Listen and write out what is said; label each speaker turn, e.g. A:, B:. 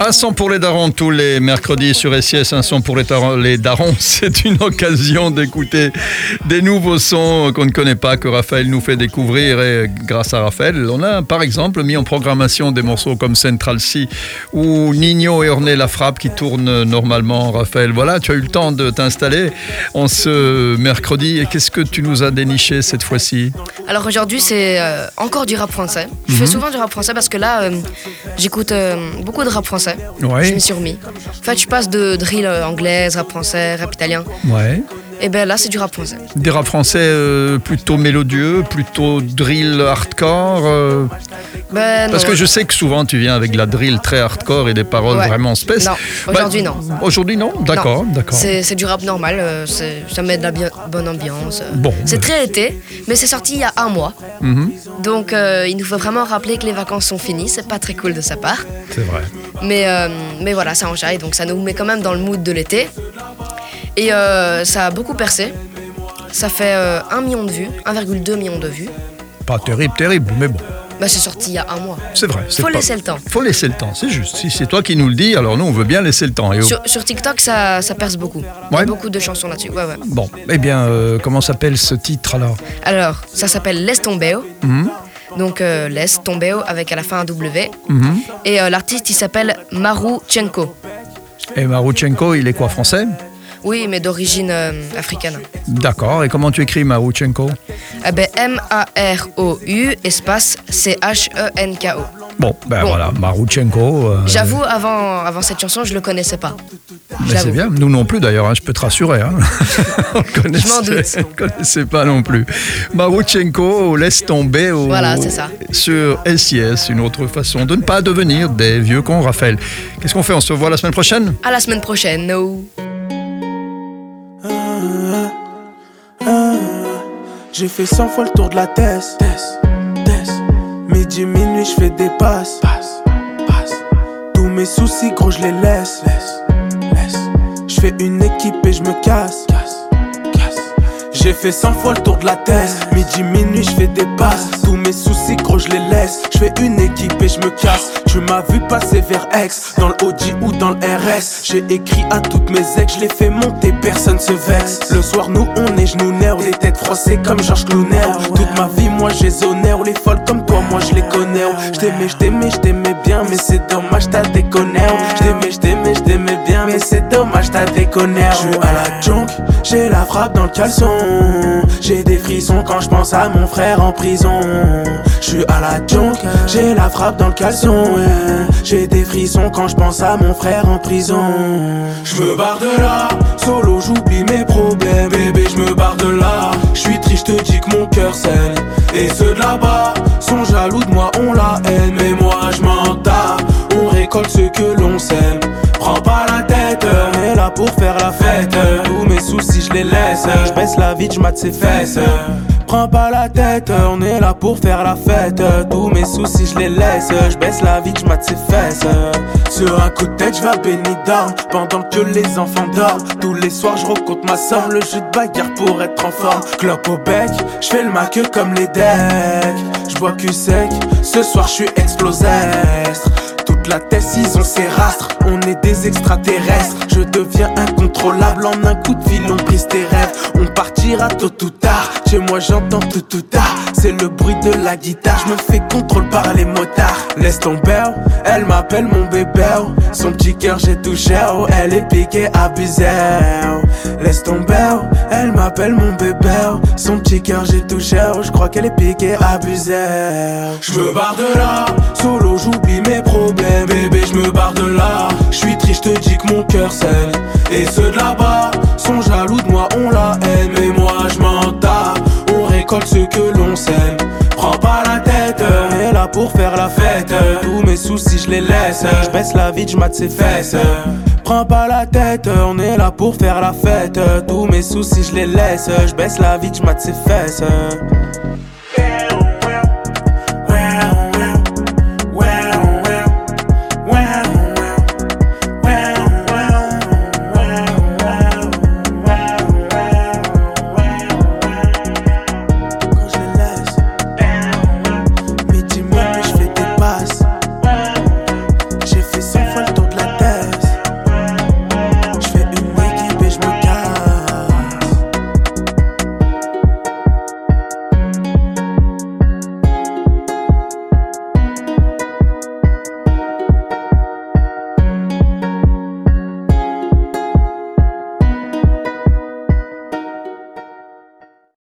A: Un son pour les darons tous les mercredis sur SIS, un son pour les, darons. C'est une occasion d'écouter des nouveaux sons qu'on ne connaît pas, que Raphaël nous fait découvrir. Et grâce à Raphaël, on a par exemple mis en programmation des morceaux comme Central C ou Nino et Ornée la frappe qui tournent normalement. Raphaël, voilà, tu as eu le temps de t'installer en ce mercredi. Et qu'est-ce que tu nous as déniché cette fois-ci?
B: Alors aujourd'hui, c'est euh, encore du rap français. Je fais souvent du rap français parce que là, euh, j'écoute euh, beaucoup de rap français. Je
A: Ouais,
B: m'y suis remis. En fait, je passe de drill euh, anglaise, rap français, rap italien.
A: ouais.
B: Et ben là, c'est du rap français.
A: Des rap français euh, plutôt mélodieux, plutôt drill hardcore. euh,
B: Ben,
A: Parce
B: non.
A: que je sais que souvent tu viens avec de la drill très hardcore et des paroles
B: Ouais.
A: vraiment spéciales.
B: Non, aujourd'hui, non.
A: Aujourd'hui non D'accord, d'accord.
B: C'est du rap normal, euh, c'est- ça met de la bien- bonne ambiance.
A: Bon,
B: C'est très été, mais c'est sorti il y a un mois.
A: Mhm,
B: Donc il nous faut vraiment rappeler que les vacances sont finies, c'est pas très cool de sa part.
A: C'est vrai.
B: Mais, mais voilà, ça enjaille, donc ça nous met quand même dans le mood de l'été. Et euh, ça a beaucoup percé. Ça fait euh, 1 million de vues, 1,2 million de vues.
A: Pas terrible, terrible, mais bon,
B: Bah, c'est sorti il y a un mois.
A: c'est vrai.
B: Faut
A: pas-
B: laisser le temps.
A: Faut laisser le temps, c'est juste. Si c'est toi qui nous le dis, alors nous on veut bien laisser le temps. Et
B: Sur, sur TikTok, ça, ça perce beaucoup. Il y a beaucoup de chansons là-dessus. Ouais, ouais.
A: Bon, eh bien, euh, comment s'appelle ce titre alors?
B: Alors, ça s'appelle Laisse Tombeo.
A: Mhm,
B: Donc, euh, Laisse Tombeo avec à la fin un W.
A: mhm.
B: Et euh, l'artiste, il s'appelle Maru Chenko.
A: Et Marouchenko, il est quoi, français?
B: Oui, mais d'origine euh, africaine.
A: D'accord, et comment tu écris Marouchenko?
B: Eh ben, M-A-R-O-U, espace C-H-E-N-K-O.
A: Bon, ben
B: Bon.
A: voilà, Marouchenko. euh,
B: J'avoue, avant, avant cette chanson, je le connaissais pas.
A: Mais c'est bien, nous non plus d'ailleurs, hein, je peux te rassurer. Hein. on connaissait,
B: m'en doute.
A: on connaissait pas non plus. Marouchenko, laisse tomber au,
B: Voilà, c'est ça.
A: sur SIS, une autre façon de ne pas devenir des vieux cons, Raphaël. Qu'est-ce qu'on fait? On se voit la semaine prochaine?
B: À la semaine prochaine. No.
C: J'ai fait 100 fois le tour de la test. test, test. Midi, minuit, je fais des passes. Passe, passe. Tous mes soucis, gros, je les laisse. Laisse, laisse. Je fais une équipe et je me casse. Casse, casse. J'ai fait 100 fois le tour de la test. Midi, minuit, je fais des passes. Tous mes soucis, gros, je les laisse. Je fais une équipe et je me casse. Tu m'as vu passer vers X, dans le ou dans le RS. J'ai écrit à toutes mes ex, je les fais monter, personne se vexe. Le soir, nous, on est genoux nerfs, les têtes froissées comme Georges Clooney. Toute ma vie, moi, j'ai honneur. Les folles comme toi, moi, je les connais. Je t'aimais, je t'aimais, je t'aimais bien, mais c'est dommage, t'as déconné. Je t'aimais, je t'aimais, je t'aimais bien, mais c'est dommage, t'as déconné. Je suis à la junk, j'ai la frappe dans le caleçon. J'ai des frissons quand je pense à mon frère en prison. Je suis à la junk, j'ai la frappe dans le caleçon. J'ai des frissons quand je pense à mon frère en prison. Je me barre de là, solo j'oublie mes problèmes. Bébé, je me barre de là. Je suis triste, je te dis que mon cœur saigne. Et ceux de là-bas sont jaloux de moi, on la haine. Mais moi je m'en on récolte ce que l'on sème. Prends pas la tête, on est là pour faire la fête. Tous mes soucis, je les laisse. Je baisse la vie, je mate ses fesses. Prends pas la tête, on est là pour faire la fête. Tous mes soucis, je les laisse. Je baisse la vie, je mate ses fesses. Sur un coup de tête, je vais Benidorm pendant que les enfants dorment. Tous les soirs, je recompte ma somme. Le jeu de bagarre pour être en forme. Clope au bec, je fais le maqueux comme les decks. Je bois que sec, ce soir, je suis explosestre. La tête, ils ont ses rastres. On est des extraterrestres. Je deviens incontrôlable en un coup de fil. On brise tes rêves. On partira tôt ou tard. Chez moi, j'entends tout tout tard. C'est le bruit de la guitare. Je me fais contrôle par les motards. Laisse tomber, elle m'appelle mon bébé. Son petit cœur, j'ai touché. oh, Elle est piquée, abusée. Laisse tomber, elle m'appelle mon bébé. Son petit cœur, j'ai touché. oh, Je crois qu'elle est piquée, abusée. Je me barre de là, Et ceux de là-bas sont jaloux de moi, on la haine. Mais moi, je m'en tape. On récolte ce que l'on sème. Prends pas la tête, on est là pour faire la fête. Tous mes soucis, je les laisse. Je baisse la vie, je mate ses fesses. Prends pas la tête, on est là pour faire la fête. Tous mes soucis, je les laisse. Je baisse la vie, je mate ses fesses.